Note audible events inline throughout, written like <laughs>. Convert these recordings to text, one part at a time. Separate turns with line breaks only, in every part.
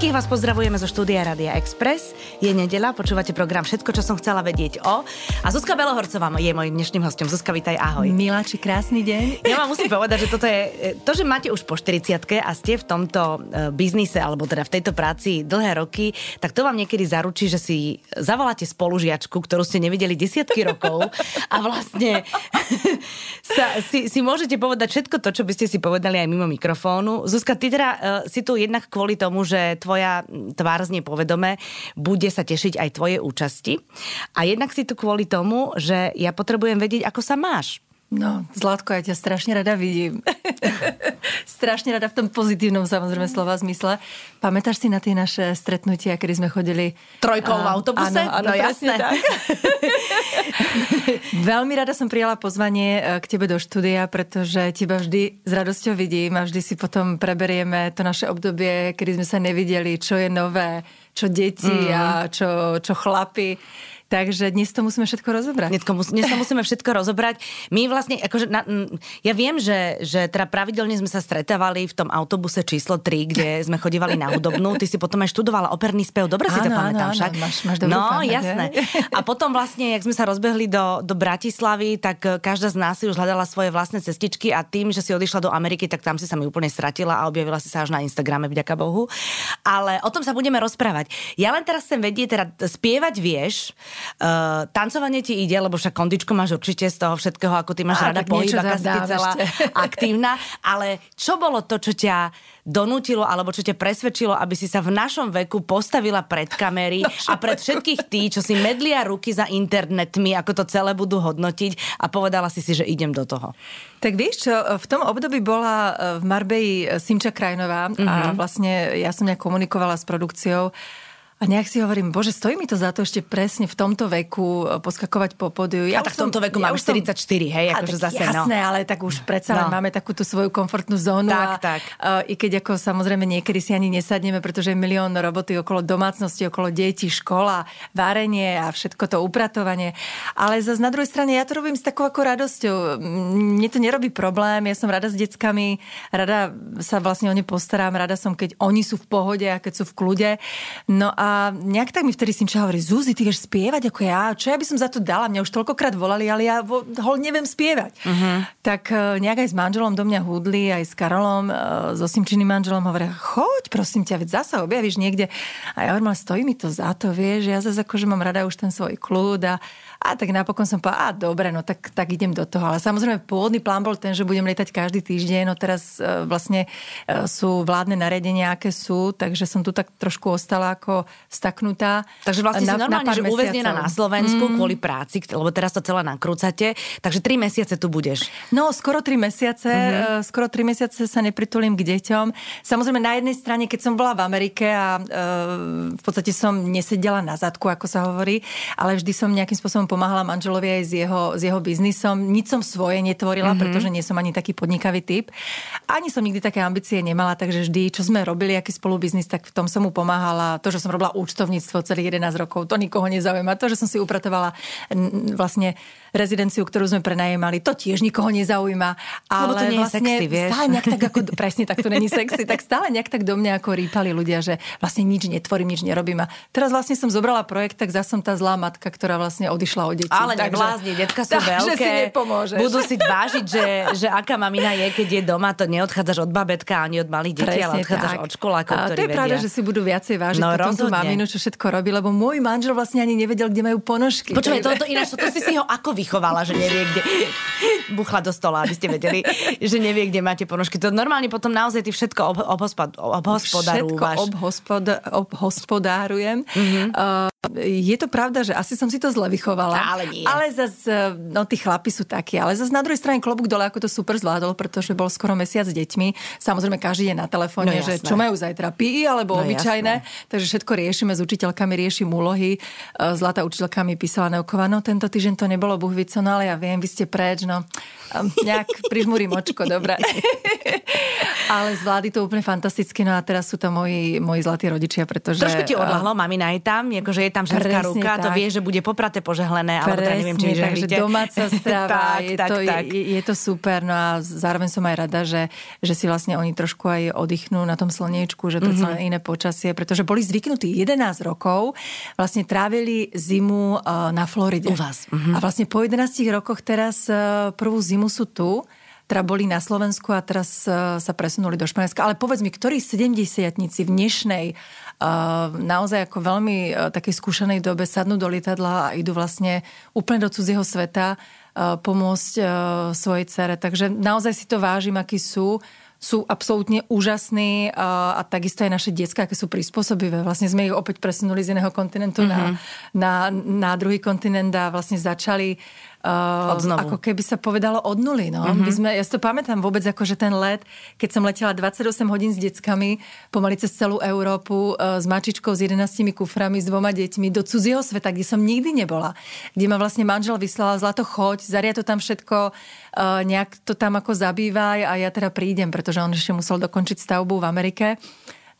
Všetkých vás pozdravujeme zo štúdia Radia Express. Je nedela, počúvate program Všetko, čo som chcela vedieť o. A Zuzka Belohorcová je mojím dnešným hostom. Zuzka, vítaj, ahoj.
Miláči, krásny deň.
Ja vám musím povedať, že toto je, to, že máte už po 40 a ste v tomto uh, biznise, alebo teda v tejto práci dlhé roky, tak to vám niekedy zaručí, že si zavoláte spolužiačku, ktorú ste nevideli desiatky rokov a vlastne <laughs> sa, si, si môžete povedať všetko to, čo by ste si povedali aj mimo mikrofónu. Zuzka, ty teda uh, si tu jednak kvôli tomu, že tvoja tvár znie povedome, bude sa tešiť aj tvoje účasti. A jednak si tu kvôli tomu, že ja potrebujem vedieť, ako sa máš.
No, Zlatko, ja ťa strašne rada vidím. <laughs> strašne rada v tom pozitívnom samozrejme slova zmysle. Pamätáš si na tie naše stretnutia, kedy sme chodili...
Trojkou v autobuse?
Áno, áno, no, jasné. Tak. <laughs> Veľmi rada som prijala pozvanie e, k tebe do štúdia, pretože teba vždy s radosťou vidím a vždy si potom preberieme to naše obdobie, kedy sme sa nevideli, čo je nové, čo deti mm. a čo, čo chlapi. Takže dnes to musíme všetko rozobrať.
Dnes, dnes to musíme všetko rozobrať. My vlastne, akože, na, ja viem, že, že teda pravidelne sme sa stretávali v tom autobuse číslo 3, kde sme chodívali na hudobnú. Ty si potom aj študovala operný spev, dobre si áno, to pamätám
áno,
však.
Máš, máš
no,
pamäť,
jasné. A potom vlastne, jak sme sa rozbehli do, do Bratislavy, tak eh, každá z nás si už hľadala svoje vlastné cestičky a tým, že si odišla do Ameriky, tak tam si sa mi úplne stratila a objavila si sa až na Instagrame, vďaka Bohu. Ale o tom sa budeme rozprávať. Ja len teraz chcem vedieť, teda spievať vieš, uh, tancovanie ti ide, lebo však kondičku máš určite z toho všetkého, ako ty máš a, rada pohyb, aká si celá <laughs> aktívna. Ale čo bolo to, čo ťa donútilo, alebo čo ťa presvedčilo, aby si sa v našom veku postavila pred kamery <laughs> a pred všetkých tí, čo si medlia ruky za internetmi, ako to celé budú hodnotiť a povedala si si, že idem do toho.
Tak vieš čo, v tom období bola e, v Marbeji Simča Krajnová mm-hmm. a mhm. vlastne ja som nejak komunikovala s produkciou a nejak si hovorím, bože, stojí mi to za to ešte presne v tomto veku e, poskakovať po podiu.
Ja a tak v tomto veku ja mám 44, hej, akože zase
no. jasné, no. ale tak už predsa no. máme takú tú svoju komfortnú zónu.
Tak, a, tak.
Uh, I keď ako samozrejme niekedy si ani nesadneme, pretože je milión roboty okolo domácnosti, okolo detí, škola, varenie a všetko to upratovanie. Ale zase na druhej strane ja to robím s takou ako radosťou. Mne to nerobí problém, ja som rada s deckami, rada sa vlastne o ne postaram, rada som, keď oni sú v pohode a keď sú v kľude. No a a nejak tak mi vtedy Simča hovorí, Zuzi, ty vieš spievať ako ja? Čo ja by som za to dala? Mňa už toľkokrát volali, ale ja ho neviem spievať. Uh-huh. Tak e, nejak aj s manželom do mňa hudli, aj s Karolom, e, so Simčiným manželom hovoria, choď, prosím ťa, veď zasa objavíš niekde. A ja hovorím, stojí mi to za to, vieš, ja zase akože mám rada už ten svoj kľud a a tak napokon som povedala, a dobre, no tak, tak idem do toho. Ale samozrejme, pôvodný plán bol ten, že budem lietať každý týždeň. No teraz e, vlastne e, sú vládne nariadenia, aké sú, takže som tu tak trošku ostala ako staknutá.
Takže vlastne na, si normálne, že uväznená na Slovensku mm. kvôli práci, lebo teraz to celé nakrúcate. Takže tri mesiace tu budeš.
No, skoro tri mesiace. Mm-hmm. Skoro tri mesiace sa nepritulím k deťom. Samozrejme, na jednej strane, keď som bola v Amerike a e, v podstate som nesedela na zadku, ako sa hovorí, ale vždy som nejakým spôsobom pomáhala manželovi aj s jeho, s jeho biznisom. Nič som svoje netvorila, mm-hmm. pretože nie som ani taký podnikavý typ. Ani som nikdy také ambície nemala, takže vždy, čo sme robili, aký spolu biznis, tak v tom som mu pomáhala. To, že som robila účtovníctvo celých 11 rokov, to nikoho nezaujíma. To, že som si upratovala vlastne rezidenciu, ktorú sme prenajímali, to tiež nikoho nezaujíma. Ale
Lebo to nie
vlastne
je sexy, vieš.
Stále nejak tak ako, presne tak to není sexy, tak stále nejak tak do mňa ako rýpali ľudia, že vlastne nič netvorím, nič nerobím. A teraz vlastne som zobrala projekt, tak zase som tá zlá matka, ktorá vlastne odišla od detí.
Ale neblázni, detka sú veľké.
si nepomôžeš.
Budú si vážiť, že, že aká mamina je, keď je doma, to neodchádzaš od babetka ani od malých detí, ale odchádzaš tak. od školákov, ktorí
To je pravda, že si budú viacej vážiť
no,
potom tú maminu, čo všetko robí, lebo môj manžel vlastne ani nevedel, kde majú ponožky.
Počúvaj, toto ináč, to si si ho ako vychovala, že nevie, kde buchla do stola, aby ste vedeli, že nevie, kde máte ponožky. To normálne potom naozaj ty všetko ob, obhospod, obhospodarúvaš.
Všetko obhospod, obhospodárujem. Mm-hmm. Uh, je to pravda, že asi som si to zle vychovala.
Ale nie.
Ale zase, no tí chlapi sú takí. Ale zase na druhej strane klobúk dole, ako to super zvládol, pretože bol skoro mesiac s deťmi. Samozrejme, každý je na telefóne, no, že čo majú zajtra, pí alebo no, obyčajné. Jasné. Takže všetko riešime s učiteľkami, riešim úlohy. E, zlatá učiteľka mi písala Neoková, no tento týždeň to nebolo buhvico, no ale ja viem, vy ste preč, no nejak <laughs> prižmurím očko, dobre. <laughs> Ale zvládli to úplne fantasticky, no a teraz sú tam moji, moji zlatí rodičia, pretože...
Trošku ti odlahlo, mamina je tam, akože je tam ženská ruka, tak. to vie, že bude popraté požehlené, ale teda neviem, či
takže domáca <laughs> strava, tak, je, tak, to, tak. Je, je to super, no a zároveň som aj rada, že, že si vlastne oni trošku aj oddychnú na tom slniečku, že to mm-hmm. iné počasie, pretože boli zvyknutí 11 rokov, vlastne trávili zimu uh, na Floride.
U vás. Mm-hmm.
A vlastne po 11 rokoch teraz uh, prvú zimu sú tu teda boli na Slovensku a teraz uh, sa presunuli do Španielska. Ale povedz mi, ktorí 70 v dnešnej uh, naozaj ako veľmi uh, takej skúšanej dobe sadnú do lietadla a idú vlastne úplne do cudzieho sveta pomôcť svojej cere. Takže naozaj si to vážim, akí sú sú absolútne úžasní a, a takisto aj naše detská, aké sú prispôsobivé. Vlastne sme ich opäť presunuli z jedného kontinentu mm-hmm. na, na, na druhý kontinent a vlastne začali Uh, ako keby sa povedalo od nuly. No. Mm-hmm. My sme, ja si to pamätám vôbec, ako že ten let, keď som letela 28 hodín s deckami, pomaly cez celú Európu, uh, s mačičkou, s 11 kuframi, s dvoma deťmi, do cudzieho sveta, kde som nikdy nebola. Kde ma vlastne manžel vyslal, zlato choď, zaria to tam všetko, uh, nejak to tam ako zabývaj a ja teda prídem, pretože on ešte musel dokončiť stavbu v Amerike.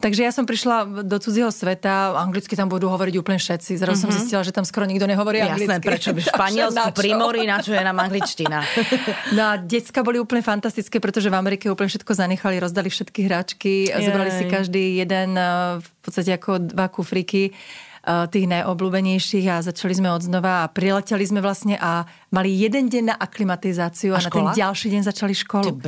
Takže ja som prišla do cudzieho sveta, anglicky tam budú hovoriť úplne všetci. Zrazu mm-hmm. som mhm. zistila, že tam skoro nikto nehovorí
Jasné,
anglicky.
Jasné, prečo by <laughs> Španielsku pri mori, na čo je nám angličtina. <laughs>
no a decka boli úplne fantastické, pretože v Amerike úplne všetko zanechali, rozdali všetky hračky, Jej. zobrali si každý jeden v podstate ako dva kufriky Eh, tých najobľúbenejších a začali sme od znova a prileteli sme vlastne a mali jeden deň na aklimatizáciu a, a na ten ďalší deň začali školu.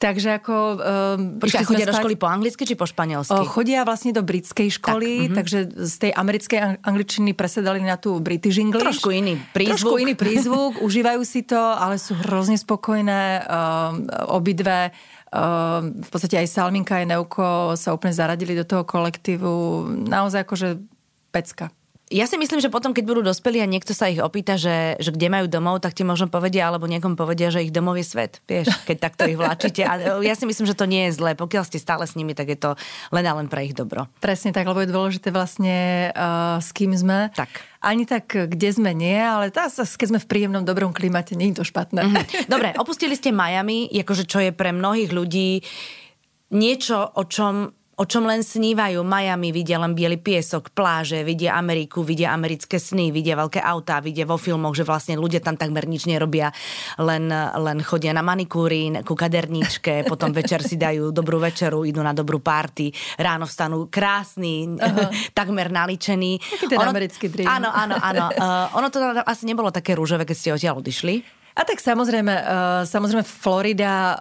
Takže ako...
Um, Počkaj, chodia spať... do školy po anglicky či po španielsky? Uh,
chodia vlastne do britskej školy, tak, uh-huh. takže z tej americkej angličtiny presedali na tú British English.
Trošku iný prízvuk.
Trošku iný prízvuk, <laughs> užívajú si to, ale sú hrozne spokojné um, obidve. V podstate aj Salminka aj Neuko sa úplne zaradili do toho kolektívu. Naozaj akože pecka.
Ja si myslím, že potom, keď budú dospelí a niekto sa ich opýta, že, že kde majú domov, tak ti možno povedia, alebo niekomu povedia, že ich domov je svet. Vieš, keď takto ich vláčite. A ja si myslím, že to nie je zlé. Pokiaľ ste stále s nimi, tak je to len a len pre ich dobro.
Presne tak, lebo je dôležité vlastne uh, s kým sme.
Tak.
Ani tak, kde sme nie, ale tá, keď sme v príjemnom, dobrom klimate, nie je to špatné.
Mm-hmm. Dobre, opustili ste Miami, akože čo je pre mnohých ľudí niečo, o čom o čom len snívajú. Miami vidia len biely piesok, pláže, vidia Ameriku, vidia americké sny, vidia veľké autá, vidia vo filmoch, že vlastne ľudia tam takmer nič nerobia, len, len chodia na manikúry, ku kaderníčke, <laughs> potom večer si dajú dobrú večeru, idú na dobrú party, ráno vstanú krásny, uh-huh. <laughs> takmer naličený.
Taký ten ono, americký dream.
Áno, áno, áno. Uh, <laughs> ono to asi nebolo také rúžové, keď ste odtiaľ odišli.
A tak samozrejme, uh, samozrejme Florida, uh,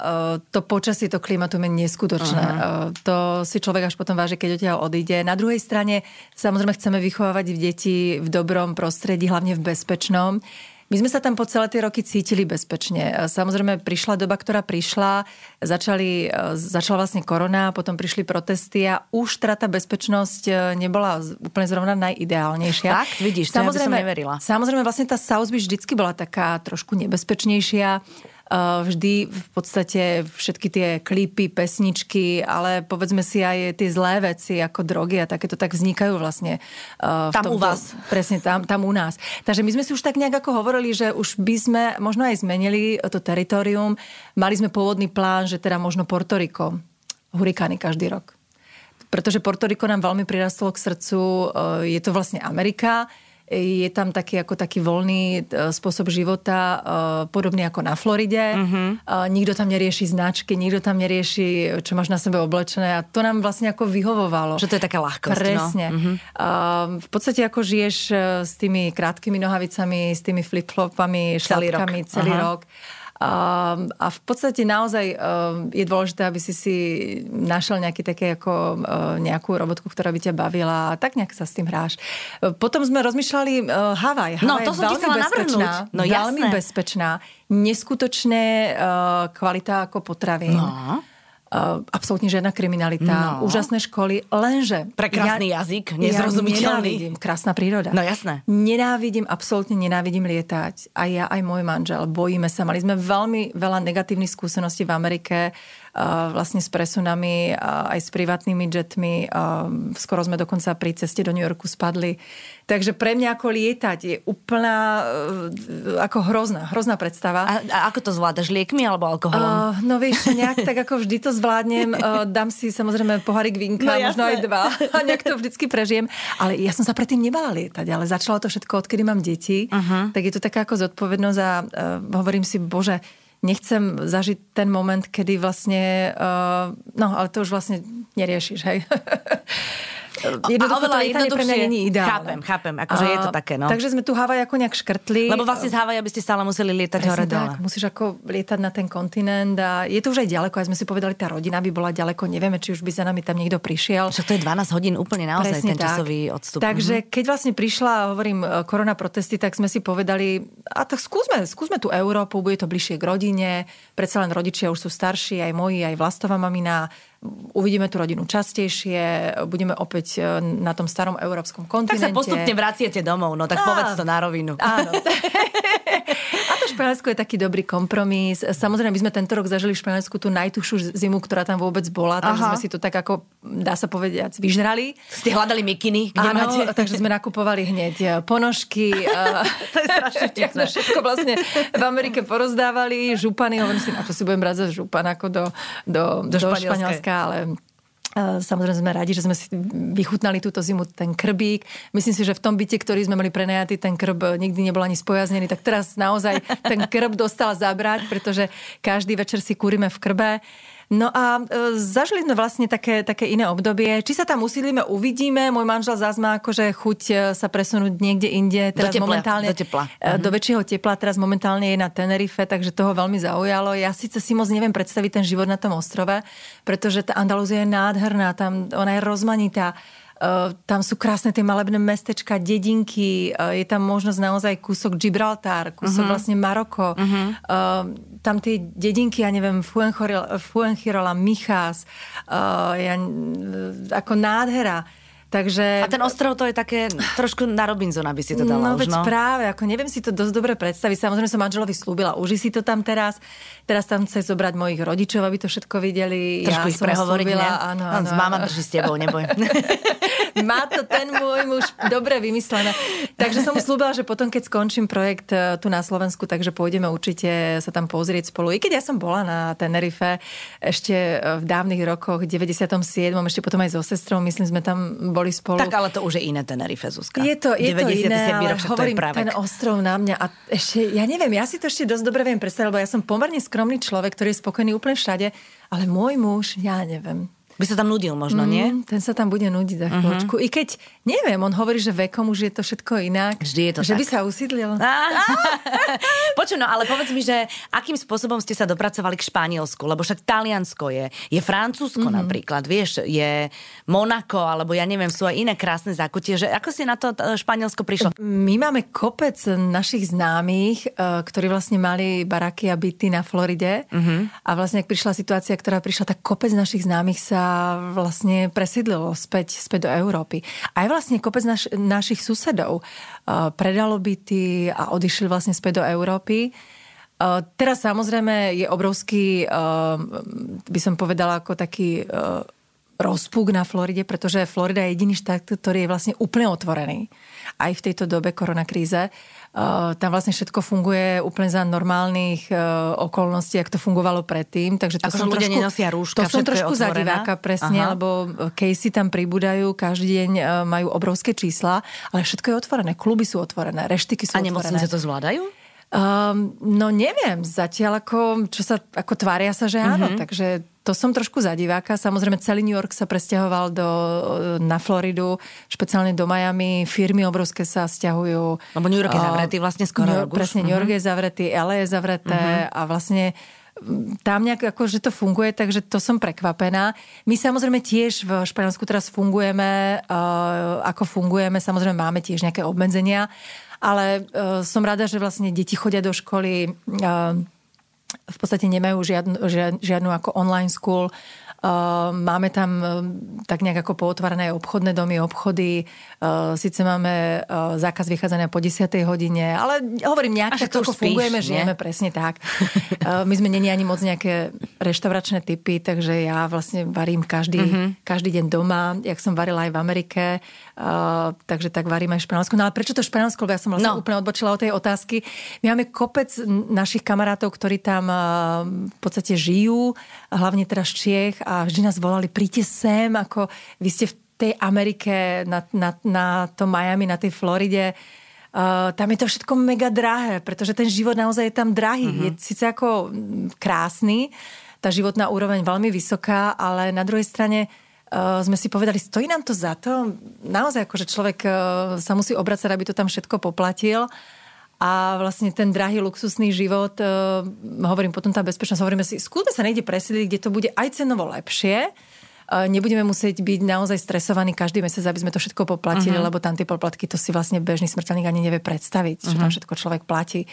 to počasie, to klimatu je neskutočné. Uh-huh. Uh, to si človek až potom váži, keď odtiaľ odíde. Na druhej strane, samozrejme chceme vychovávať deti v dobrom prostredí, hlavne v bezpečnom. My sme sa tam po celé tie roky cítili bezpečne. Samozrejme, prišla doba, ktorá prišla, začali, e, začala vlastne korona, potom prišli protesty a už teda tá bezpečnosť e, nebola úplne zrovna najideálnejšia.
Tak, vidíš, samozrejme, to ja by som neverila.
Samozrejme, vlastne tá South Beach vždycky bola taká trošku nebezpečnejšia vždy v podstate všetky tie klipy, pesničky, ale povedzme si aj tie zlé veci ako drogy a takéto tak vznikajú vlastne.
V tam tomto, u vás.
Presne, tam, tam u nás. Takže my sme si už tak nejak ako hovorili, že už by sme možno aj zmenili to teritorium. Mali sme pôvodný plán, že teda možno Portoriko. Hurikány každý rok. Pretože Portoriko nám veľmi prirastlo k srdcu. Je to vlastne Amerika je tam taký ako taký voľný e, spôsob života, e, podobný ako na Floride. Uh-huh. Nikto tam nerieši značky, nikto tam nerieši, čo máš na sebe oblečené a to nám vlastne ako vyhovovalo.
Že to je taká ľahkosť.
No. Presne. No. Uh-huh. V podstate ako žiješ s tými krátkými nohavicami, s tými flip-flopami, šlápkami celý rok. Celý rok a, a v podstate naozaj je dôležité, aby si si našiel nejaký také ako nejakú robotku, ktorá by ťa bavila a tak nejak sa s tým hráš. Potom sme rozmýšľali Havaj.
No, to som ti chcela navrhnúť.
No, veľmi jasné. bezpečná. Neskutočné kvalita ako potravy. No absolútne žiadna kriminalita, no. úžasné školy, lenže...
Prekrásny ja, jazyk, nezrozumiteľný.
Ja krásna príroda.
No jasné.
Nenávidím, absolútne nenávidím lietať. A ja, aj môj manžel, bojíme sa. Mali sme veľmi veľa negatívnych skúseností v Amerike, vlastne s presunami, aj s privátnymi jetmi. Skoro sme dokonca pri ceste do New Yorku spadli Takže pre mňa ako lietať je úplná uh, ako hrozná, hrozná predstava.
A, a ako to zvládaš? Liekmi alebo alkoholom? Uh,
no vieš, nejak tak ako vždy to zvládnem. Uh, dám si samozrejme pohárik vinka, no, možno aj dva. A nejak to vždycky prežijem. Ale ja som sa predtým nebala lietať, ale začalo to všetko, odkedy mám deti. Uh-huh. Tak je to taká ako zodpovednosť a uh, hovorím si, bože, nechcem zažiť ten moment, kedy vlastne, uh, no ale to už vlastne neriešiš, hej. <laughs>
Jednoducho a oveľa to jednoduchšie. pre mňa ideálne. Chápem, chápem, akože a, je to také, no.
Takže sme tu Havaj ako nejak škrtli.
Lebo vlastne z Havaja by ste stále museli lietať Presne hore dole.
musíš ako lietať na ten kontinent a je to už aj ďaleko, aj sme si povedali, tá rodina by bola ďaleko, nevieme, či už by za nami tam niekto prišiel.
Však to je 12 hodín úplne naozaj Presne ten tak. časový odstup.
Takže mhm. keď vlastne prišla, hovorím, e, korona protesty, tak sme si povedali, a tak skúsme, skúsme tú Európu, bude to bližšie k rodine, predsa len rodičia už sú starší, aj moji, aj vlastová mamina, uvidíme tú rodinu častejšie, budeme opäť e, na tom starom európskom kontinente.
Tak sa postupne vraciete domov, no tak Á, povedz to na rovinu.
Áno. <laughs> <laughs> Španielsko je taký dobrý kompromis. Samozrejme, my sme tento rok zažili v Španielsku tú najtušiu zimu, ktorá tam vôbec bola, takže Aha. sme si to tak ako, dá sa povedať, vyžrali.
Ste hľadali mikiny,
kde Áno, máte? takže sme nakupovali hneď e, ponožky. <laughs>
to je strašne <laughs> vtipné.
všetko vlastne v Amerike porozdávali, župany, hovorím si, ako si budem brať za župan, ako do, do, do, do Španielska ale Samozrejme sme radi, že sme si vychutnali túto zimu ten krbík. Myslím si, že v tom byte, ktorý sme mali prenajatý, ten krb nikdy nebol ani spojaznený, tak teraz naozaj ten krb dostal zabrať, pretože každý večer si kúrime v krbe. No a e, zažili sme vlastne také, také iné obdobie. Či sa tam usídlime, uvidíme. Môj manžel zás má akože chuť e, sa presunúť niekde inde. Teraz
do tepla,
momentálne,
do tepla.
E, do väčšieho tepla. Teraz momentálne je na Tenerife, takže toho veľmi zaujalo. Ja síce si moc neviem predstaviť ten život na tom ostrove, pretože tá Andalúzia je nádherná, tam ona je rozmanitá tam sú krásne tie malebné mestečka, dedinky, uh, je tam možnosť naozaj kúsok Gibraltar, kúsok uh-huh. vlastne Maroko. Uh-huh. Uh, tam tie dedinky, ja neviem, Fuengirola, Michás, ja, ako nádhera. Takže...
A ten ostrov to je také trošku na Robinson, aby si to dala
no,
už,
no? práve, ako neviem si to dosť dobre predstaviť. Samozrejme som manželovi slúbila, uži si to tam teraz. Teraz tam chce zobrať mojich rodičov, aby to všetko videli.
Trošku
ja
ich prehovoriť,
slúbila,
ne?
Áno, áno,
áno. Mama drží s tebou, neboj. <laughs>
Má to ten môj muž dobre vymyslené. Takže som mu slúbila, že potom, keď skončím projekt e, tu na Slovensku, takže pôjdeme určite sa tam pozrieť spolu. I keď ja som bola na Tenerife ešte e, v dávnych rokoch, 97. ešte potom aj so sestrou, myslím, sme tam boli spolu.
Tak ale to už je iné Tenerife, Zuzka.
Je to, je 97. to iné, ale
rok, hovorím, to je
ten ostrov na mňa a ešte, ja neviem, ja si to ešte dosť dobre viem predstaviť, lebo ja som pomerne skromný človek, ktorý je spokojný úplne všade, ale môj muž, ja neviem.
By sa tam nudil možno, mm, nie?
Ten sa tam bude nudiť za mhm. chvíľočku. Uh-huh. I keď, neviem, on hovorí, že vekom už je to všetko inak.
Vždy je to
Že
tak.
by sa usídlil. <laughs>
Počuj, no ale povedz mi, že akým spôsobom ste sa dopracovali k Španielsku? Lebo však Taliansko je, je Francúzsko uh-huh. napríklad, vieš, je Monako, alebo ja neviem, sú aj iné krásne zákutie. Že ako si na to Španielsko prišlo?
My máme kopec našich známych, e, ktorí vlastne mali baraky a byty na Floride. Uh-huh. A vlastne, ak prišla situácia, ktorá prišla, tak kopec našich známych sa vlastne presídlilo späť, späť do Európy. Aj vlastne kopec naš, našich susedov uh, predalo byty a odišli vlastne späť do Európy. Uh, teraz samozrejme je obrovský, uh, by som povedala, ako taký uh, rozpúk na Floride, pretože Florida je jediný štát, ktorý je vlastne úplne otvorený aj v tejto dobe koronakríze. Uh, tam vlastne všetko funguje úplne za normálnych uh, okolností, ako to fungovalo predtým. Takže to
Ako som ľudia trošku, nenosia rúška,
To som trošku za diváka, presne, Aha. lebo casey tam pribúdajú, každý deň majú obrovské čísla, ale všetko je otvorené. Kluby sú otvorené, reštiky sú
A otvorené. A to zvládajú?
Um, no neviem, zatiaľ ako, čo sa, ako tvária sa, že áno, mm-hmm. takže to som trošku za diváka. Samozrejme, celý New York sa presťahoval do, na Floridu, špeciálne do Miami. Firmy obrovské sa stiahujú.
Lebo New York je zavretý vlastne skoro.
New, presne, New York uh-huh. je zavretý, LA je zavreté uh-huh. a vlastne tam nejak ako, že to funguje, takže to som prekvapená. My samozrejme tiež v Španielsku teraz fungujeme, uh, ako fungujeme, samozrejme máme tiež nejaké obmedzenia, ale uh, som rada, že vlastne deti chodia do školy, uh, v podstate nemajú žiadnu, žiadnu ako online school. Uh, máme tam uh, tak nejak ako pootvárané obchodné domy, obchody. Uh, Sice máme zákaz vychádzania po 10. hodine, ale hovorím, nejak tak ako fungujeme, nie? žijeme presne tak. My sme není ani moc nejaké reštauračné typy, takže ja vlastne varím každý, mm-hmm. každý deň doma, jak som varila aj v Amerike, takže tak varím aj v Španielsku. No ale prečo to Španielsko? Ja som vlastne no. úplne odbočila od tej otázky. My máme kopec našich kamarátov, ktorí tam v podstate žijú, hlavne teraz Čiech a vždy nás volali, príďte sem, ako vy ste v tej Amerike, na, na, na tom Miami, na tej Floride, Uh, tam je to všetko mega drahé, pretože ten život naozaj je tam drahý. Uh-huh. Je síce ako krásny, tá životná úroveň veľmi vysoká, ale na druhej strane uh, sme si povedali, stojí nám to za to? Naozaj akože človek uh, sa musí obracať, aby to tam všetko poplatil. A vlastne ten drahý luxusný život, uh, hovorím potom tá bezpečnosť, hovoríme si, skúsme sa niekde presediť, kde to bude aj cenovo lepšie, nebudeme musieť byť naozaj stresovaní každý mesiac, aby sme to všetko poplatili, uh-huh. lebo tam tie poplatky to si vlastne bežný smrteľník ani nevie predstaviť, uh-huh. čo tam mhm. všetko človek platí.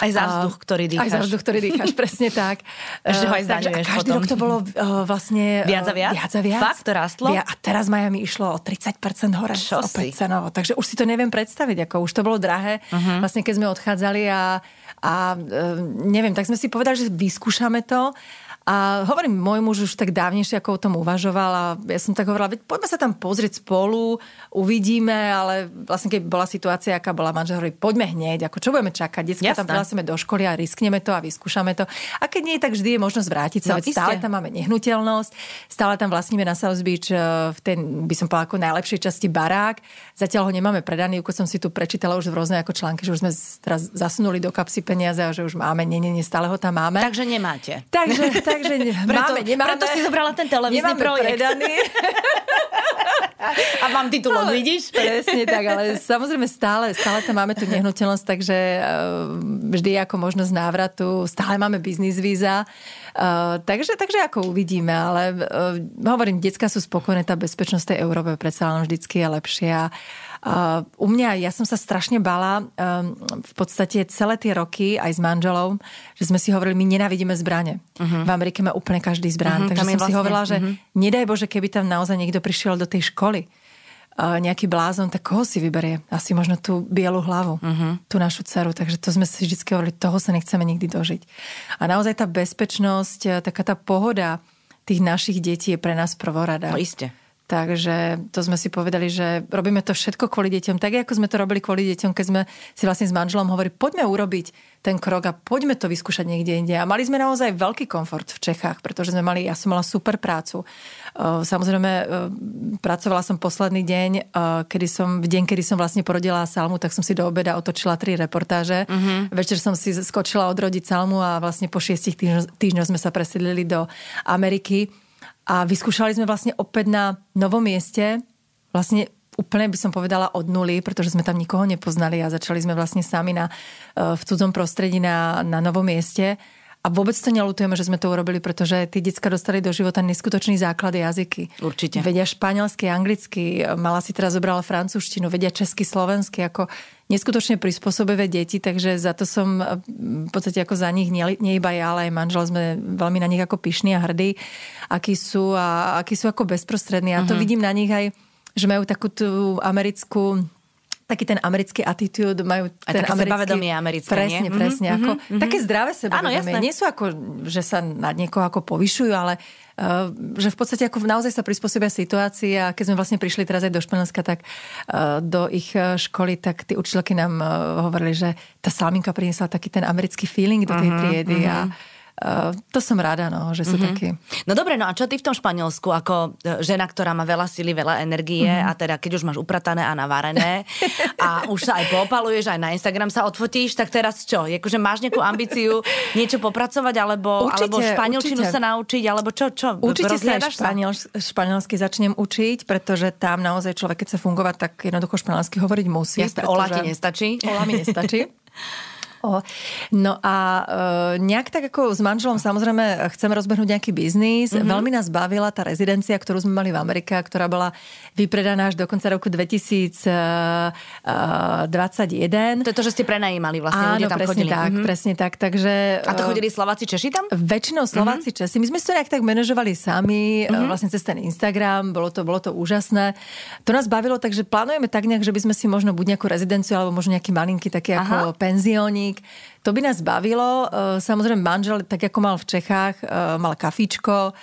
Aj za vzduch, ktorý dýcháš.
Aj za vzduch, ktorý dýcháš, <laughs> presne tak.
Ešte ho aj
zdaňuješ Každý potom. rok to bolo uh, vlastne...
Viac a viac?
Viac a viac.
Fakt to rastlo?
A teraz Miami išlo o 30% hore.
Čo
si? Cenovo. Takže už si to neviem predstaviť, ako už to bolo drahé. Uh-huh. Vlastne keď sme odchádzali a, a uh, neviem, tak sme si povedali, že vyskúšame to a hovorím, môj muž už tak dávnejšie ako o tom uvažoval a ja som tak hovorila, veď poďme sa tam pozrieť spolu, uvidíme, ale vlastne keď bola situácia, aká bola manžel, hovorí, poďme hneď, ako čo budeme čakať, detská tam prihlásime do školy a riskneme to a vyskúšame to. A keď nie, tak vždy je možnosť vrátiť sa, no, veď stále tam máme nehnuteľnosť, stále tam vlastníme na South Beach eh, v ten, by som povedala, ako najlepšej časti barák. Zatiaľ ho nemáme predaný, ako som si tu prečítala už v rôzne ako články, že už sme teraz zasunuli do kapsy peniaze a že už máme, nie, nie, nie, stále ho tam máme.
Takže nemáte.
Takže, <laughs> takže
preto,
máme, nemáme.
Preto si zobrala ten televízny projekt.
Predaný. <laughs>
A mám titulok,
ale,
vidíš?
Presne tak, ale samozrejme stále, stále tam máme tú nehnuteľnosť, takže uh, vždy ako možnosť návratu, stále máme biznis víza, uh, takže, takže ako uvidíme, ale uh, hovorím, detská sú spokojné, tá bezpečnosť tej Európe predsa len vždycky je lepšia. U mňa, ja som sa strašne bala um, v podstate celé tie roky aj s manželom, že sme si hovorili, my nenávidíme zbrane. Uh-huh. V Amerike má úplne každý zbraň. Uh-huh, takže som vlastne, si hovorila, že uh-huh. nedaj Bože, keby tam naozaj niekto prišiel do tej školy, nejaký blázon, tak koho si vyberie? Asi možno tú bielu hlavu, uh-huh. tú našu dceru. Takže to sme si vždy hovorili, toho sa nechceme nikdy dožiť. A naozaj tá bezpečnosť, taká tá pohoda tých našich detí je pre nás prvorada.
No iste.
Takže to sme si povedali, že robíme to všetko kvôli deťom, tak ako sme to robili kvôli deťom, keď sme si vlastne s manželom hovorili, poďme urobiť ten krok a poďme to vyskúšať niekde inde. A mali sme naozaj veľký komfort v Čechách, pretože sme mali, ja som mala super prácu. Samozrejme, pracovala som posledný deň, kedy som, v deň, kedy som vlastne porodila Salmu, tak som si do obeda otočila tri reportáže. Uh-huh. Večer som si skočila odrodiť Salmu a vlastne po šiestich týždňoch sme sa presedlili do Ameriky a vyskúšali sme vlastne opäť na novom mieste, vlastne úplne by som povedala od nuly, pretože sme tam nikoho nepoznali a začali sme vlastne sami na, e, v cudzom prostredí na, na novom mieste. A vôbec to nelutujeme, že sme to urobili, pretože tí detská dostali do života neskutočný základ jazyky.
Určite.
Vedia španielsky, anglicky, mala si teraz zobrala francúzštinu, vedia česky, slovensky, ako neskutočne prispôsobivé deti, takže za to som v podstate ako za nich, nie, nie iba ja, ale aj manžel sme veľmi na nich ako pyšní a hrdí, akí sú a akí sú ako bezprostrední. A to uh-huh. vidím na nich aj, že majú takú tú americkú taký ten americký attitude, majú ten
také americký... sebavedomie americké,
Presne,
nie?
presne. Mm-hmm, ako, mm-hmm. Také zdravé sebavedomie. Áno, jasné. Nie sú ako, že sa nad niekoho ako povyšujú, ale uh, že v podstate ako naozaj sa prispôsobia situácii a keď sme vlastne prišli teraz aj do Španielska, tak uh, do ich e, školy, tak tí učiteľky nám uh, hovorili, že tá salminka priniesla taký ten americký feeling do tej mm-hmm, triedy mm-hmm. a Uh, to som rada, no, že sú mm-hmm. takí.
No dobre, no a čo ty v tom Španielsku ako e, žena, ktorá má veľa sily, veľa energie mm-hmm. a teda keď už máš upratané a navarené <laughs> a už sa aj popaluješ, aj na Instagram sa odfotíš, tak teraz čo? Jakože máš nejakú ambíciu niečo popracovať alebo, určite, alebo španielčinu určite. sa naučiť, alebo čo? čo
určite sa španiel, španielsky začnem učiť, pretože tam naozaj človek, keď sa fungovať, tak jednoducho španielsky hovoriť musí.
Jasne, pretože... ola ti nestačí.
Ola mi nestačí. <laughs> No a e, nejak tak ako s manželom samozrejme chceme rozbehnúť nejaký biznis. Mm-hmm. Veľmi nás bavila tá rezidencia, ktorú sme mali v Amerike, ktorá bola vypredaná až do konca roku 2021.
To je to, že ste prenajímali vlastne,
Áno,
ľudia tam
presne
chodili.
tak, mm-hmm. presne tak. Takže,
a to chodili Slováci, Češi tam?
Väčšinou Slováci, mm-hmm. Česi. My sme si to nejak tak manažovali sami, mm-hmm. vlastne cez ten Instagram, bolo to, bolo to úžasné. To nás bavilo, takže plánujeme tak nejak, že by sme si možno buď nejakú rezidenciu alebo možno nejaký malinký taký Aha. ako penziónik podnik. To by nás bavilo. Samozrejme, manžel, tak ako mal v Čechách, mal kafičko,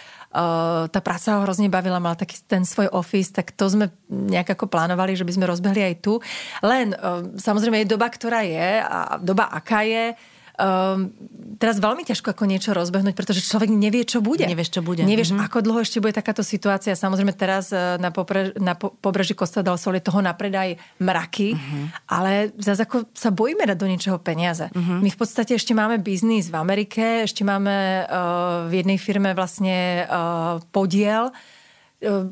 tá práca ho hrozne bavila, mal taký ten svoj office, tak to sme nejak ako plánovali, že by sme rozbehli aj tu. Len samozrejme je doba, ktorá je a doba aká je um, teraz veľmi ťažko ako niečo rozbehnúť, pretože človek nevie, čo bude.
Nevieš, čo bude.
Nevieš, mm-hmm. ako dlho ešte bude takáto situácia. Samozrejme teraz e, na, popre, na pobreží Costa del Sol je toho na predaj mraky, mm-hmm. ale zase ako sa bojíme dať do niečoho peniaze. Mm-hmm. My v podstate ešte máme biznis v Amerike, ešte máme uh, v jednej firme vlastne uh, podiel,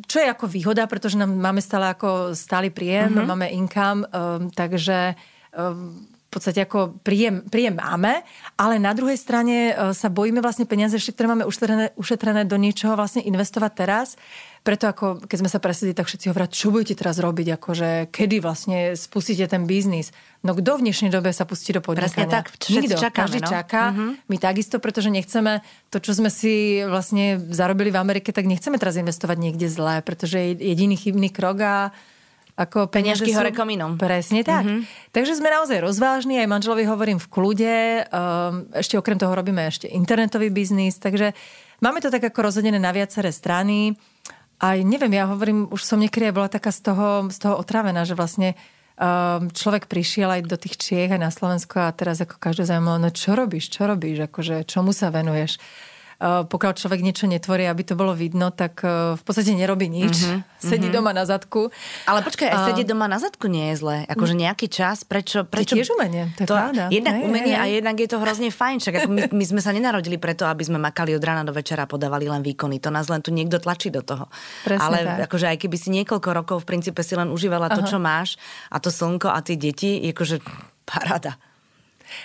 čo je ako výhoda, pretože nám máme stále ako stály príjem, uh-huh. máme income, um, takže um, v podstate ako príjem, príjem máme, ale na druhej strane e, sa bojíme vlastne peniaze, ktoré máme ušetrené, ušetrené do niečoho vlastne investovať teraz. Preto ako keď sme sa presedli, tak všetci hovoria, čo budete teraz robiť, akože kedy vlastne spustíte ten biznis. No kto v dnešnej dobe sa pustí do podnikania?
Presne tak, Nikto, čakáme,
každý
no?
čaká. Uh-huh. My takisto, pretože nechceme to, čo sme si vlastne zarobili v Amerike, tak nechceme teraz investovať niekde zlé, pretože je jediný chybný krok a
ako peniažky hore komínom.
Presne tak. Mm-hmm. Takže sme naozaj rozvážni, aj manželovi hovorím v kľude. Um, ešte okrem toho robíme ešte internetový biznis, takže máme to tak ako rozhodené na viaceré strany. A neviem, ja hovorím, už som niekedy bola taká z toho, z toho otravená, že vlastne um, človek prišiel aj do tých Čiech aj na Slovensko a teraz ako každý zaujímalo, no čo robíš, čo robíš, akože čomu sa venuješ. Eh, pokiaľ človek niečo netvorí, aby to bolo vidno, tak eh, v podstate nerobí nič. Mm-hmm. <laughs> Sedí mm-hmm. doma na zadku.
Ale počkaj, aj sedieť doma na zadku nie je zlé. Akože nejaký čas, prečo... prečo
to tiež umenie, to je to, pravda.
Jednak hej, umenie hej. a jednak je to hrozne fajn. Ako my, my sme sa nenarodili preto, aby sme makali od rána do večera a podávali len výkony. To nás len tu niekto tlačí do toho. Presne Ale tak. akože aj keby si niekoľko rokov v princípe si len užívala Aha. to, čo máš a to slnko a tie deti, akože paráda.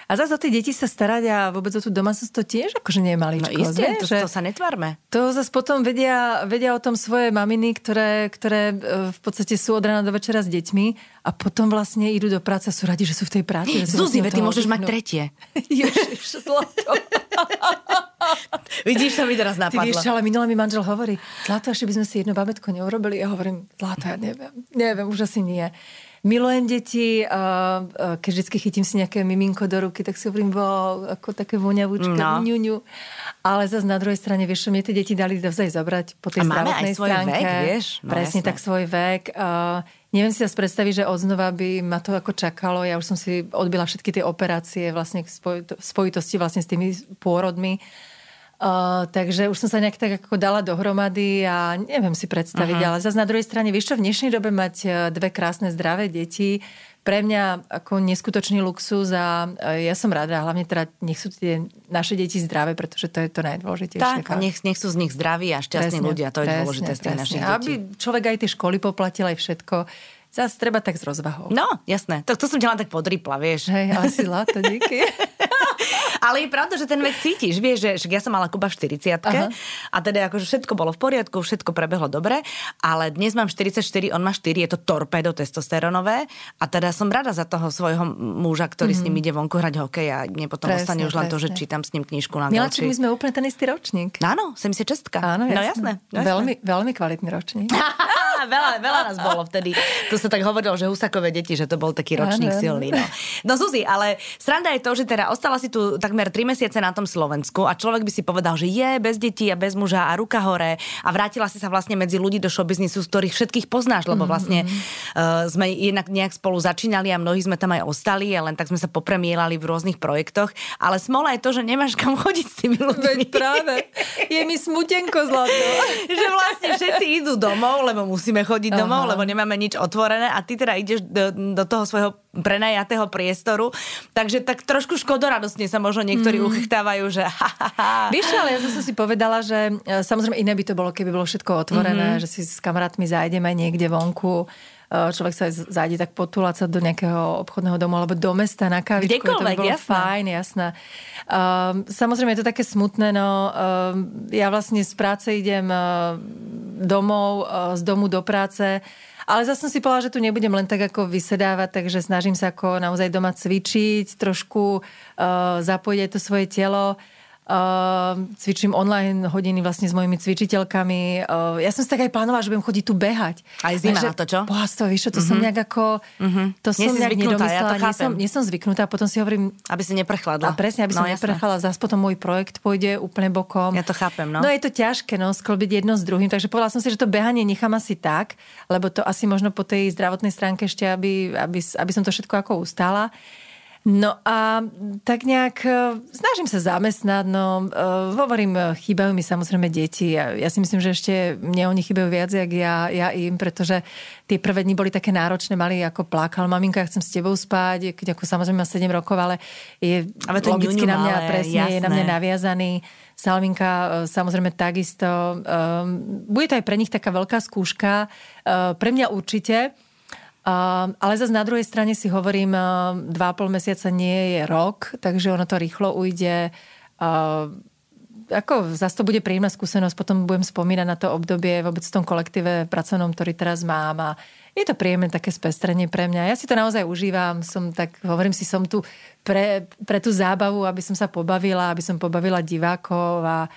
A zase o tie deti sa starať a vôbec o tú domácnosť to tiež akože nie je maličko.
No isté, to, to sa netvárme.
To zase potom vedia, vedia o tom svoje maminy, ktoré, ktoré e, v podstate sú od rána do večera s deťmi a potom vlastne idú do práce a sú radi, že sú v tej práci.
Zuzi, vlastne ty môžeš mať tretie. <laughs>
Ježiš, zlato. <laughs>
Vidíš, to mi teraz napadlo.
Ty vieš, ale minulý mi manžel hovorí, Zlato, ešte by sme si jedno babetko neurobili. Ja hovorím, Zlato, ja neviem. Neviem, už asi nie. Milujem deti keď vždy chytím si nejaké miminko do ruky, tak si hovorím, wow, ako také voňavúčke, no. ňuňu. Ale zase na druhej strane, vieš, mne tie deti dali dozaj zabrať po tej a zdravotnej
aj svoj
stránke.
Vek, vieš? No,
Presne
jasné.
tak svoj vek. Neviem si zase predstaviť, že odznova by ma to ako čakalo. Ja už som si odbila všetky tie operácie vlastne v spojitosti vlastne s tými pôrodmi. Uh, takže už som sa nejak tak ako dala dohromady a neviem si predstaviť, uh-huh. ale zase na druhej strane, vieš čo, v dnešnej dobe mať e, dve krásne zdravé deti, pre mňa ako neskutočný luxus a ja som rada, hlavne teda nech sú tie naše deti zdravé, pretože to je to najdôležitejšie.
Tak, a nech, nech sú z nich zdraví a šťastní presne, ľudia, to je presne, dôležité z tých našich detí.
Aby človek aj tie školy poplatil aj všetko, Zas treba tak s rozvahou.
No, jasné. To, to som ťa len tak podripla, vieš.
Hej, asi zlato, díky. <laughs>
Ale je pravda, že ten vek cítiš. Vieš, že ja som mala Kuba v 40 a teda akože všetko bolo v poriadku, všetko prebehlo dobre, ale dnes mám 44, on má 4, je to torpedo testosteronové a teda som rada za toho svojho muža, ktorý mm. s ním mhm. ide vonku hrať hokej a mne potom presne, ostane už len to, že čítam s ním knižku na
Miláček, my sme úplne ten istý ročník.
Áno, sem si čestka.
Áno,
jasné.
No jasné. jasné. Veľmi, veľmi kvalitný ročník. <laughs>
veľa, veľa nás bolo vtedy. Tu sa tak hovorilo, že Husakové deti, že to bol taký ročník ano, silný. No. no Zuzi, ale sranda je to, že teda ostala si tu takmer 3 mesiace na tom Slovensku a človek by si povedal, že je bez detí a bez muža a ruka hore a vrátila si sa vlastne medzi ľudí do showbiznisu, z ktorých všetkých poznáš, lebo vlastne uh, sme jednak nejak spolu začínali a mnohí sme tam aj ostali a len tak sme sa popremielali v rôznych projektoch, ale smola je to, že nemáš kam chodiť s tými ľuďmi.
Veď práve. Je mi smutenko zlato. <laughs>
že vlastne všetci idú domov, lebo musíme chodiť Aha. domov, lebo nemáme nič otvorené a ty teda ideš do, do toho svojho prenajatého priestoru. Takže tak trošku škodoradostne sa možno niektorí mm. uchytávajú, že ha, ha, ha.
Vieš, ale ja som si povedala, že e, samozrejme iné by to bolo, keby bolo všetko otvorené, mm-hmm. že si s kamarátmi zájdeme niekde vonku človek sa zájde tak potúlať sa do nejakého obchodného domu alebo do mesta na kavičku.
Kdekoľvek,
to by jasná. fajn, jasná. Um, samozrejme je to také smutné, no um, ja vlastne z práce idem uh, domov, uh, z domu do práce ale zase som si povedala, že tu nebudem len tak ako vysedávať, takže snažím sa ako naozaj doma cvičiť, trošku uh, zapojiť aj to svoje telo. Uh, cvičím online hodiny vlastne s mojimi cvičiteľkami. Uh, ja som si tak aj plánovala, že budem chodiť tu behať.
Aj zima na to, čo?
Bohastvo, víš, to mm-hmm. som mhm. nejak ako... Mm-hmm. To nie som nejak nedomyslela. Ja to nie, som, nie som zvyknutá, potom si hovorím...
Aby si neprchladla.
A presne, aby no, som no, neprchladla. Zas potom môj projekt pôjde úplne bokom.
Ja to chápem, no.
No je to ťažké, no, sklbiť jedno s druhým. Takže povedala som si, že to behanie nechám asi tak, lebo to asi možno po tej zdravotnej stránke ešte, aby, aby, aby som to všetko ako ustála. No a tak nejak e, snažím sa zamestnať, no uh, hovorím, e, chýbajú mi samozrejme deti. Ja, ja si myslím, že ešte mne oni chýbajú viac, jak ja, ja im, pretože tie prvé dni boli také náročné, mali ako plakal, maminka, ja chcem s tebou spať, keď ako samozrejme má 7 rokov, ale je ale to logicky na mňa malé, presne, jasné. je na mňa naviazaný. Salvinka samozrejme takisto. Um, bude to aj pre nich taká veľká skúška. Pre mňa určite. Uh, ale zase na druhej strane si hovorím, uh, dva pol mesiaca nie je rok, takže ono to rýchlo ujde. Uh, ako zase to bude príjemná skúsenosť, potom budem spomínať na to obdobie vôbec v tom kolektíve pracovnom, ktorý teraz mám a je to príjemné také spestrenie pre mňa. Ja si to naozaj užívam, som tak, hovorím si, som tu pre, pre tú zábavu, aby som sa pobavila, aby som pobavila divákov a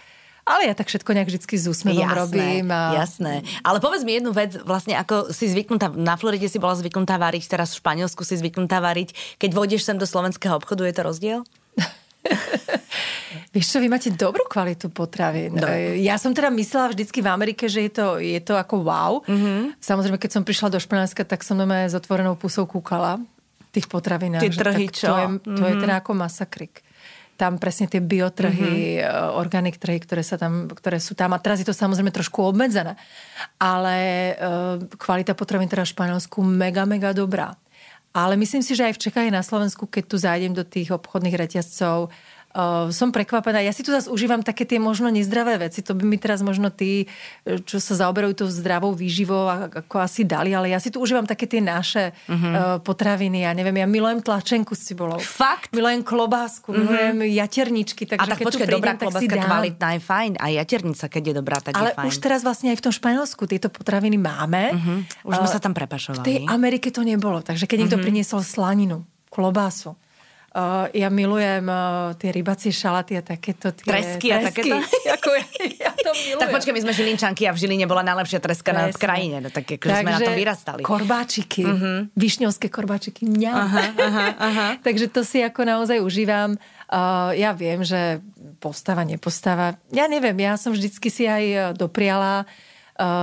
ale ja tak všetko nejak vždy s úsmevom jasné, robím. A...
Jasné. Ale povedz mi jednu vec, vlastne ako si zvyknutá, na Floride si bola zvyknutá variť, teraz v Španielsku si zvyknutá variť. Keď vôjdeš sem do slovenského obchodu, je to rozdiel? <laughs>
Vieš čo, vy máte dobrú kvalitu potravín. Do. Ja som teda myslela vždycky v Amerike, že je to, je to ako wow. Mm-hmm. Samozrejme, keď som prišla do Španielska, tak som doma s otvorenou pusou kúkala tých potravín.
Tie trhy, čo?
To je, to mm-hmm. je teda ako masakrik tam presne tie biotrhy, mm-hmm. organic trhy, ktoré, sa tam, ktoré sú tam. A teraz je to samozrejme trošku obmedzené. Ale uh, kvalita potravín teda v Španielsku mega, mega dobrá. Ale myslím si, že aj v Čechách aj na Slovensku, keď tu zájdem do tých obchodných reťazcov, Uh, som prekvapená. Ja si tu zase užívam také tie možno nezdravé veci. To by mi teraz možno tí, čo sa zaoberajú tou zdravou výživou, ako asi dali, ale ja si tu užívam také tie naše uh-huh. uh, potraviny. Ja neviem, ja milujem tlačenku s cibolou.
Fakt?
Milujem klobásku, uh-huh. milujem jaterničky. Takže
a tak počkaj, dobrá klobáska, kvalitná je fajn. A jaternica, keď je dobrá, tak
ale
je fajn.
už teraz vlastne aj v tom Španielsku tieto potraviny máme.
Uh-huh. Už sme uh, sa tam prepašovali.
V tej Amerike to nebolo. Takže keď niekto uh-huh. priniesol slaninu, klobásu, Uh, ja milujem uh, tie rybacie šalaty a takéto tie...
Tresky, a takéto? <laughs>
Ako ja, ja to milujem.
Tak počkaj, my sme Žilinčanky a v Žiline bola najlepšia treska Presne. na krajine. No, tak akože sme na to vyrastali.
korbáčiky, uh-huh. višňovské korbáčiky, mňa. Aha, aha, aha. <laughs> Takže to si ako naozaj užívam. Uh, ja viem, že postava, nepostava. Ja neviem, ja som vždycky si aj dopriala Uh,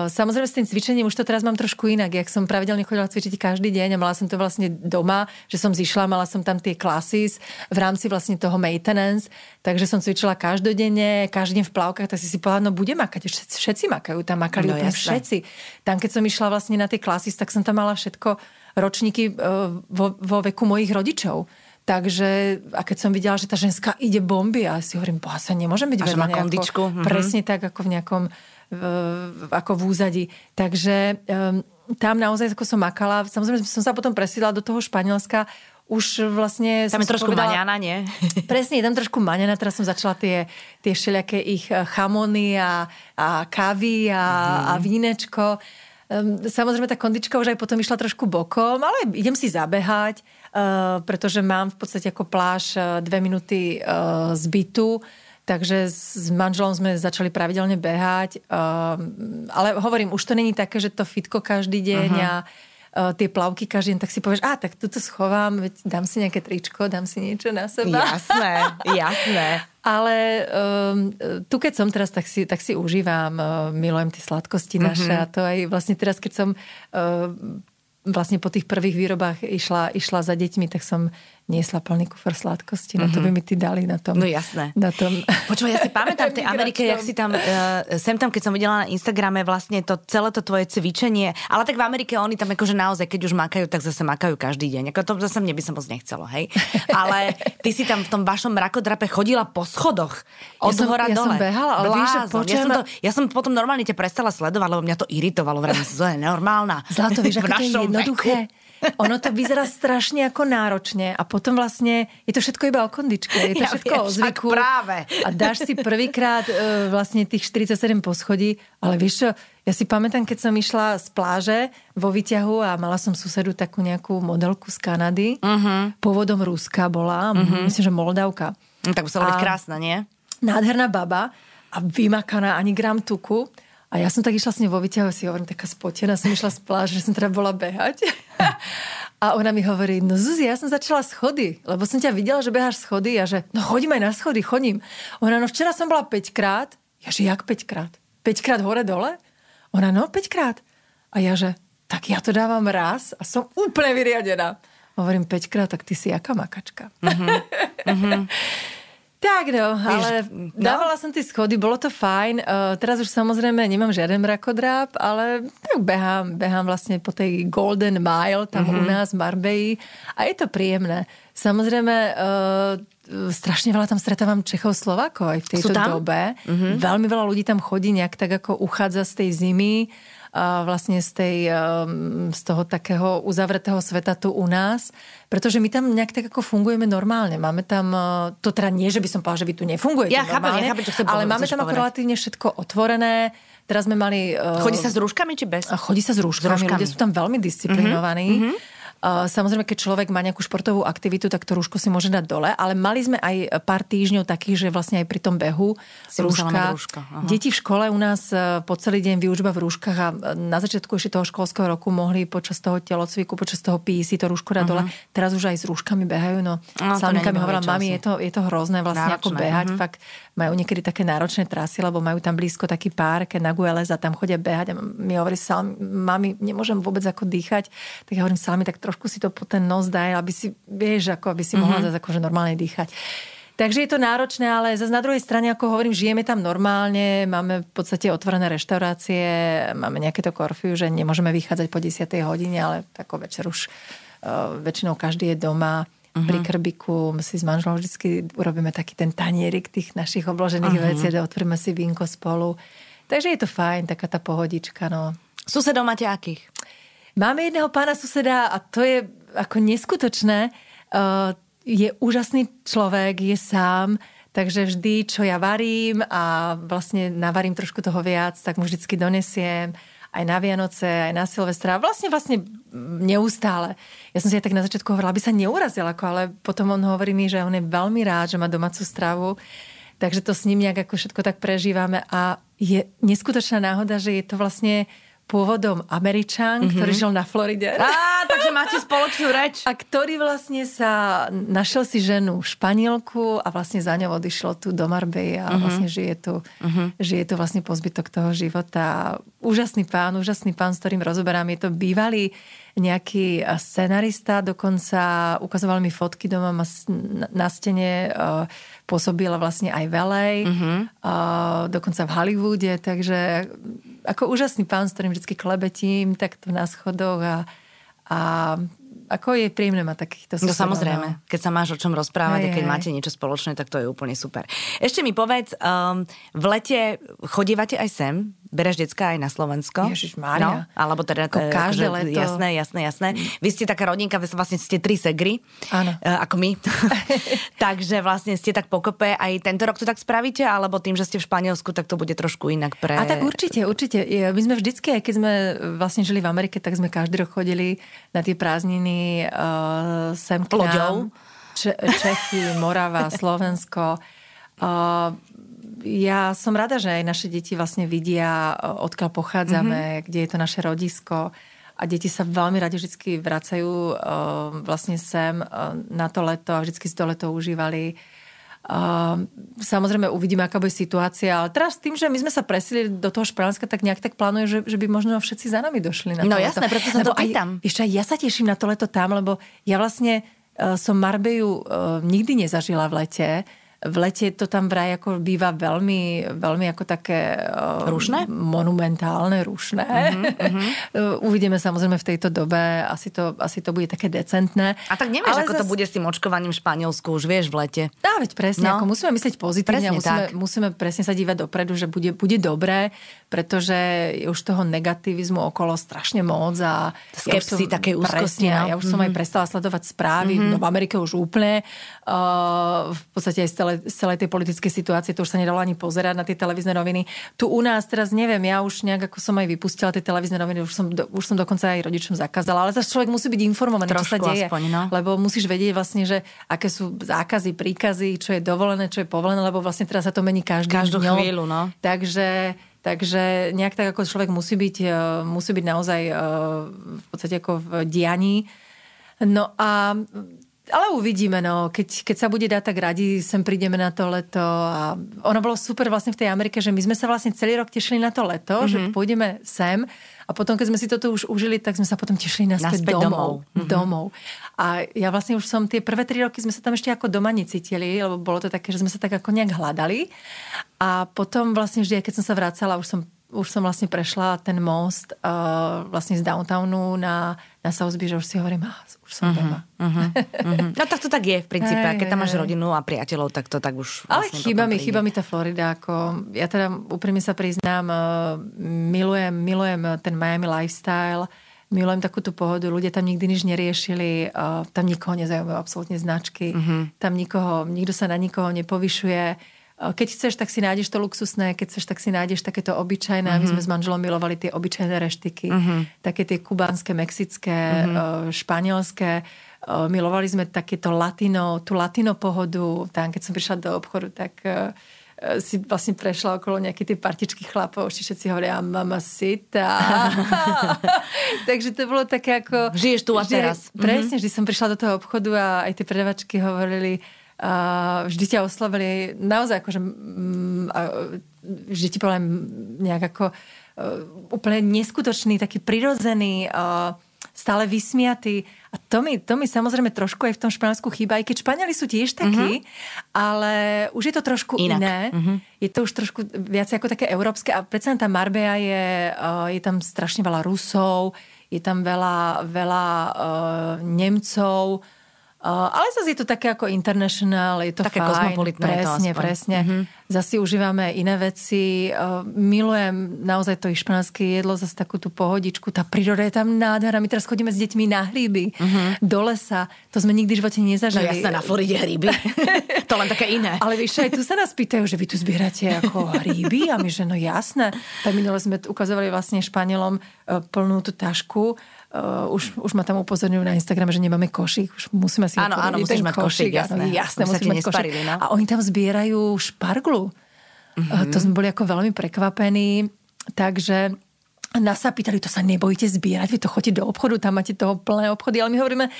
samozrejme s tým cvičením už to teraz mám trošku inak. Jak som pravidelne chodila cvičiť každý deň a mala som to vlastne doma, že som zišla, mala som tam tie klasy v rámci vlastne toho maintenance, takže som cvičila každodenne, každý deň v plavkách, tak si si povedala, no bude makať, všetci, makajú, tam makali no, úplne všetci. Tam keď som išla vlastne na tie klasy, tak som tam mala všetko ročníky uh, vo, vo veku mojich rodičov. Takže, a keď som videla, že tá ženská ide bomby, a si hovorím, boha, sa nemôžem byť
nejako, kondičku. Mhm.
Presne tak, ako v nejakom ako v úzadi. Takže tam naozaj ako som makala. Samozrejme som sa potom presídla do toho Španielska. Už vlastne...
Tam je trošku povedala, maňana, nie? <laughs>
Presne, tam trošku maňana. Teraz som začala tie, tie všelijaké ich eh, chamony a, a kávy a, mm. a vínečko. Um, samozrejme, tá kondička už aj potom išla trošku bokom, ale idem si zabehať, uh, pretože mám v podstate ako pláž uh, dve minúty uh, z bytu Takže s manželom sme začali pravidelne behať. Um, ale hovorím, už to není také, že to fitko každý deň uh-huh. a uh, tie plavky každý deň, tak si povieš, a tak tuto schovám, veď dám si nejaké tričko, dám si niečo na seba.
Jasné, jasné. <laughs>
Ale um, tu keď som teraz, tak si, tak si užívam, uh, milujem tie sladkosti naše uh-huh. a to aj vlastne teraz, keď som uh, vlastne po tých prvých výrobách išla, išla za deťmi, tak som niesla plný kufor sladkosti. No to mhm. by mi ty dali na tom.
No jasné.
Na tom.
Počúvaj, ja si <laughs> pamätám v tej Amerike, jak si tam, uh, sem tam, keď som videla na Instagrame vlastne to celé to tvoje cvičenie, ale tak v Amerike oni tam akože naozaj, keď už makajú, tak zase makajú každý deň. Ako to zase mne by sa moc nechcelo, hej. Ale ty si tam v tom vašom mrakodrape chodila po schodoch od ja som, hora
ja
dole.
som behala, ale víš, že
ja, som to, ja som potom normálne ťa prestala sledovať, lebo mňa to iritovalo. Vrejme, <laughs> to je normálna.
Zlato, vieš, ako to je jednoduché. Veku ono to vyzerá strašne ako náročne a potom vlastne je to všetko iba o kondičke. Je to <laughs> ja všetko viem, o zvyku.
Práve.
A dáš si prvýkrát uh, vlastne tých 47 poschodí, ale vieš čo, ja si pamätám, keď som išla z pláže vo výťahu a mala som susedu takú nejakú modelku z Kanady. Uh-huh. Pôvodom Ruska bola, uh-huh. myslím, že Moldavka.
No, tak musela byť krásna, nie?
nádherná baba a vymakaná ani gram tuku. A ja som tak išla s ňou vo výťahu, si hovorím, taká spotená, som išla z pláže, že som teda bola behať. <laughs> A ona mi hovorí, no Zuzi, ja som začala schody, lebo som ťa videla, že beháš schody a že no chodím aj na schody, chodím. Ona, no včera som bola 5 krát. Ja, že jak 5 krát? 5 krát hore dole? Ona, no 5 krát. A ja, že tak ja to dávam raz a som úplne vyriadená. Hovorím 5 krát, tak ty si jaká makačka. Uh-huh. <laughs> Uh-huh. Tak no, ale no? dávala som tie schody, bolo to fajn. Uh, teraz už samozrejme nemám žiaden mrakodráp, ale tak behám, behám vlastne po tej Golden Mile tam mm-hmm. u nás v Marbeji a je to príjemné. Samozrejme, uh, strašne veľa tam stretávam Čechov Slovákov aj v tejto dobe. Mm-hmm. Veľmi veľa ľudí tam chodí nejak tak ako uchádza z tej zimy vlastne z, tej, z toho takého uzavretého sveta tu u nás, pretože my tam nejak tak ako fungujeme normálne. Máme tam, e, to teda nie, že by som povedala, že vy tu nefungujete
ja normálne, chápem, ja chápem, čo
ale máme tam ako relatívne všetko otvorené. Teraz sme mali...
E, chodí sa s rúškami či bez?
Chodí sa s rúškami. S rúškami. Ľudia sú tam veľmi disciplinovaní. Mm-hmm. Samozrejme, keď človek má nejakú športovú aktivitu, tak to rúško si môže dať dole, ale mali sme aj pár týždňov takých, že vlastne aj pri tom behu si rúška. rúška. Deti v škole u nás e, po celý deň využíva v rúškach a na začiatku ešte toho školského roku mohli počas toho telocviku, počas toho pí si to rúško dať uh-huh. dole. Teraz už aj s rúškami behajú, no, no Salminka mi hovorila, mami, je to, je to hrozné vlastne Náročné. ako behať, uh-huh. fakt majú niekedy také náročné trasy, lebo majú tam blízko taký keď na Gueles a tam chodia behať a mi hovorí, mami, nemôžem vôbec ako dýchať. Tak ja hovorím, Salmi, tak trošku si to po ten nos daj, aby si, vieš, ako aby si mohla mm-hmm. zase akože normálne dýchať. Takže je to náročné, ale zase na druhej strane, ako hovorím, žijeme tam normálne, máme v podstate otvorené reštaurácie, máme nejaké to korfiu, že nemôžeme vychádzať po 10. hodine, ale tako večer už uh, väčšinou každý je doma. Uh-huh. Pri krbiku si s manželom vždy urobíme taký ten tanierik tých našich obložených uh-huh. vecí, otvoríme si vínko spolu. Takže je to fajn, taká tá pohodička. No.
Susedov máte akých?
Máme jedného pána suseda a to je ako neskutočné. Uh, je úžasný človek, je sám, takže vždy, čo ja varím a vlastne navarím trošku toho viac, tak mu vždycky donesiem aj na Vianoce, aj na Silvestra. Vlastne, vlastne neustále. Ja som si aj tak na začiatku hovorila, aby sa neurazil, ako, ale potom on hovorí mi, že on je veľmi rád, že má domácu stravu. Takže to s ním nejak ako všetko tak prežívame a je neskutočná náhoda, že je to vlastne pôvodom Američan, mm-hmm. ktorý žil na Floride.
Á, takže máte spoločnú reč.
A ktorý vlastne sa našiel si ženu Španielku a vlastne za ňou odišiel tu do Marbej a mm-hmm. vlastne žije tu, mm-hmm. žije tu vlastne pozbytok toho života. Úžasný pán, úžasný pán, s ktorým rozoberám. Je to bývalý nejaký scenarista, dokonca ukazoval mi fotky doma na stene, pôsobila vlastne aj velej, mm-hmm. dokonca v Hollywoode, takže ako úžasný pán, s ktorým vždy klebetím takto na schodoch a, a ako je príjemné mať takýchto
susedov. No samozrejme, no. keď sa máš o čom rozprávať aj, a keď aj. máte niečo spoločné, tak to je úplne super. Ešte mi povedz, um, v lete chodívate aj sem? Bereš decka aj na Slovensko?
Ježiš No,
alebo teda...
Ako každé akože, leto.
Jasné, jasné, jasné. Vy ste taká rodinka, vlastne ste tri segry.
Áno.
Uh, ako my. <laughs> Takže vlastne ste tak pokope. Aj tento rok to tak spravíte? Alebo tým, že ste v Španielsku, tak to bude trošku inak pre...
A tak určite, určite. My sme vždycky, aj keď sme vlastne žili v Amerike, tak sme každý rok chodili na tie prázdniny uh, sem k. Č- Čechy, Morava, <laughs> Slovensko. Uh, ja som rada, že aj naše deti vlastne vidia, e, odkiaľ pochádzame, mm-hmm. kde je to naše rodisko. A deti sa veľmi radi vždy vracajú uh, vlastne sem uh, na to leto a vždy si to leto užívali. Uh, samozrejme uvidíme, aká bude situácia, ale teraz tým, že my sme sa presili do toho Španielska, tak nejak tak plánuje, že, že by možno všetci za nami došli na
to No leto. jasné, preto sa lebo to pýtam.
Aj, ešte aj ja sa teším na to leto tam, lebo ja vlastne uh, som Marbeju uh, nikdy nezažila v lete v lete to tam vraj ako býva veľmi, veľmi ako také...
Rušné?
Monumentálne, rušné. Uh-huh, <laughs> uh-huh. Uvidíme samozrejme v tejto dobe, asi to, asi to bude také decentné.
A tak nevieš, Ale ako zas... to bude s tým očkovaním v Španielsku, už vieš v lete.
No, veď presne, no. ako musíme myslieť pozitívne presne musíme, musíme presne sa dívať dopredu, že bude, bude dobré, pretože je už toho negativizmu okolo strašne moc a
skepsy, ja také úzkosti.
No. Ja už som mm-hmm. aj prestala sledovať správy, mm-hmm. no v Amerike už úplne. Uh, v podstate aj z celej, z celej tej politickej situácie, to už sa nedalo ani pozerať na tie televízne noviny. Tu u nás teraz neviem, ja už nejak ako som aj vypustila tie televízne noviny, už som, už som dokonca aj rodičom zakázala, ale zase človek musí byť informovaný, Trošku čo sa deje. Aspoň, no. Lebo musíš vedieť vlastne, že aké sú zákazy, príkazy, čo je dovolené, čo je povolené, lebo vlastne teraz sa to mení každý
Každú dňou. chvíľu, no.
Takže Takže nejak tak ako človek musí byť, e, musí byť naozaj e, v podstate ako v dianí. No a ale uvidíme, no. Keď, keď sa bude dať, tak radi sem prídeme na to leto. A ono bolo super vlastne v tej Amerike, že my sme sa vlastne celý rok tešili na to leto, mm-hmm. že mhm. pôjdeme sem a potom, keď sme si toto už užili, tak sme sa potom tešili naspäť, naspäť domov. Domov. Mm-hmm. domov. A ja vlastne už som tie prvé tri roky sme sa tam ešte ako doma necítili, lebo bolo to také, že sme sa tak ako nejak hľadali. A potom vlastne vždy, keď som sa vracala, už som už som vlastne prešla ten most uh, vlastne z downtownu na, na South Beach, že už si hovorím, ah, už som uh-huh, doma. Uh-huh,
uh-huh. No tak to tak je v princípe. Hey, keď tam máš rodinu a priateľov, tak to tak už
Ale vlastne chýba mi, chýba mi tá Florida. Ako, ja teda úprimne sa priznám, uh, milujem, milujem ten Miami lifestyle, milujem takú tú pohodu, ľudia tam nikdy nič neriešili, uh, tam nikoho nezaujímajú absolútne značky, uh-huh. tam nikoho, nikto sa na nikoho nepovyšuje keď chceš, tak si nájdeš to luxusné, keď chceš, tak si nájdeš takéto obyčajné. Uh-huh. My sme s manželom milovali tie obyčajné reštiky, uh-huh. také tie kubánske, mexické, uh-huh. španielské. Milovali sme takéto latino, tú latino pohodu. Tam, keď som prišla do obchodu, tak si vlastne prešla okolo nejaké tie partičky chlapov, ešte všetci hovoria mama sita. <laughs> <laughs> Takže to bolo také ako...
Žiješ tu a teraz.
Presne, mm-hmm. vždy som prišla do toho obchodu a aj tie predavačky hovorili, Uh, vždy ťa oslovili naozaj akože mm, uh, vždy ti poviem nejak ako uh, úplne neskutočný, taký prirodzený, uh, stále vysmiatý. A to mi, to mi samozrejme trošku aj v tom Španielsku chýba, aj keď Španieli sú tiež takí, uh-huh. ale už je to trošku Inak. iné. Uh-huh. Je to už trošku viac ako také európske a predsa tá Marbella je, uh, je tam strašne veľa Rusov, je tam veľa, veľa uh, Nemcov, ale zase je to také ako international, je to
také
fajn.
Presne,
to presne, presne. Mm-hmm. Zase užívame iné veci. Uh, milujem naozaj to španielské jedlo, zase takú tú pohodičku. Tá príroda je tam nádhera. My teraz chodíme s deťmi na hríby, mm-hmm. do lesa. To sme nikdy v živote nezažili.
No jasné, na Floride hríby. <laughs> to len také iné.
Ale vieš, aj tu sa nás pýtajú, že vy tu zbierate ako hríby a my, že no jasné. Tak minule sme ukazovali vlastne Španielom uh, plnú tú tašku Uh, už, už ma tam upozorňujú na Instagrame, že nemáme košík. Už musíme si
Áno, áno, musíš mať košík, jasné.
jasné, musíme mať košík. No? A oni tam zbierajú šparglu. Mm-hmm. Uh, to sme boli ako veľmi prekvapení. Takže nás sa pýtali, to sa nebojíte zbierať, vy to chodíte do obchodu, tam máte toho plné obchody, ale my hovoríme, e,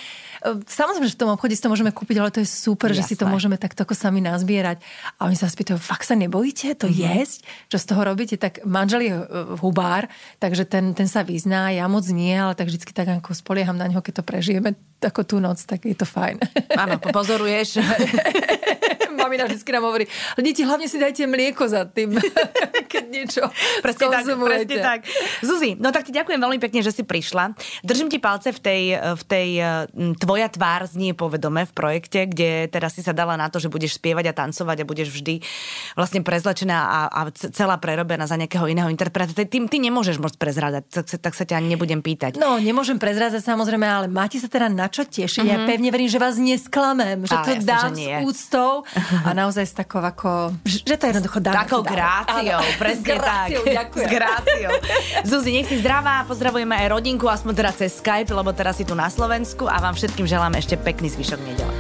samozrejme, že v tom obchode si to môžeme kúpiť, ale to je super, Jasné. že si to môžeme takto ako sami nazbierať. A oni sa spýtajú, fakt sa nebojíte to mm-hmm. jesť? Čo z toho robíte? Tak manžel je e, hubár, takže ten, ten sa vyzná, ja moc nie, ale tak vždycky tak ako spolieham na neho, keď to prežijeme ako tú noc, tak je to fajn.
Áno, pozoruješ. <laughs> <laughs>
mamina vždy nám hovorí, deti, hlavne si dajte mlieko za tým, <laughs> keď niečo
presne tak, presne tak. Zuzi, no tak ti ďakujem veľmi pekne, že si prišla. Držím ti palce v tej, v tej tvoja tvár znie povedome v projekte, kde teraz si sa dala na to, že budeš spievať a tancovať a budeš vždy vlastne prezlečená a, a celá prerobená za nejakého iného interpreta. Ty, ty nemôžeš moc prezrádať, tak, tak sa ťa ani nebudem pýtať.
No, nemôžem prezrádať samozrejme, ale máte sa teda na čo tešiť. Mm-hmm. Ja pevne verím, že vás nesklamem, že to jasne, dám že s úctou <laughs> a naozaj s takou ako, že to jednoducho dáme.
Takou gráciou, áno. presne gráciou, tak. Ďakujem. S gráciou. Zuzi, nech si zdravá, pozdravujeme aj rodinku, aspoň teda cez Skype, lebo teraz si tu na Slovensku a vám všetkým želáme ešte pekný zvyšok nedele.